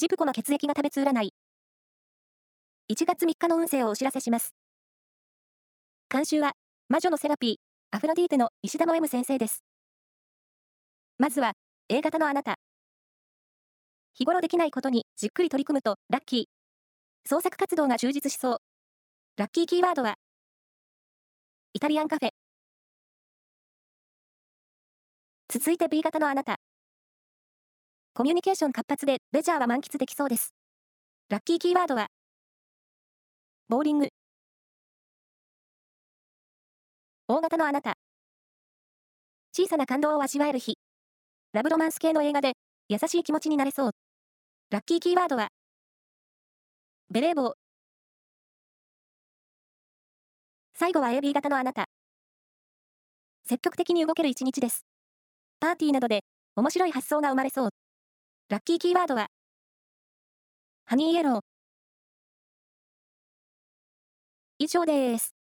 ジプコの血液が食べつ占い。1月3日の運勢をお知らせします。監修は、魔女のセラピー、アフロディーテの石田の M 先生です。まずは、A 型のあなた。日頃できないことにじっくり取り組むと、ラッキー。創作活動が充実しそう。ラッキーキーワードは、イタリアンカフェ。続いて B 型のあなた。コミュニケーション活発でレジャーは満喫できそうです。ラッキーキーワードは、ボーリング。大型のあなた。小さな感動を味わえる日。ラブロマンス系の映画で優しい気持ちになれそう。ラッキーキーワードは、ベレー帽。最後は AB 型のあなた。積極的に動ける一日です。パーティーなどで面白い発想が生まれそう。ラッキーキーワードは、ハニーイエロー。以上です。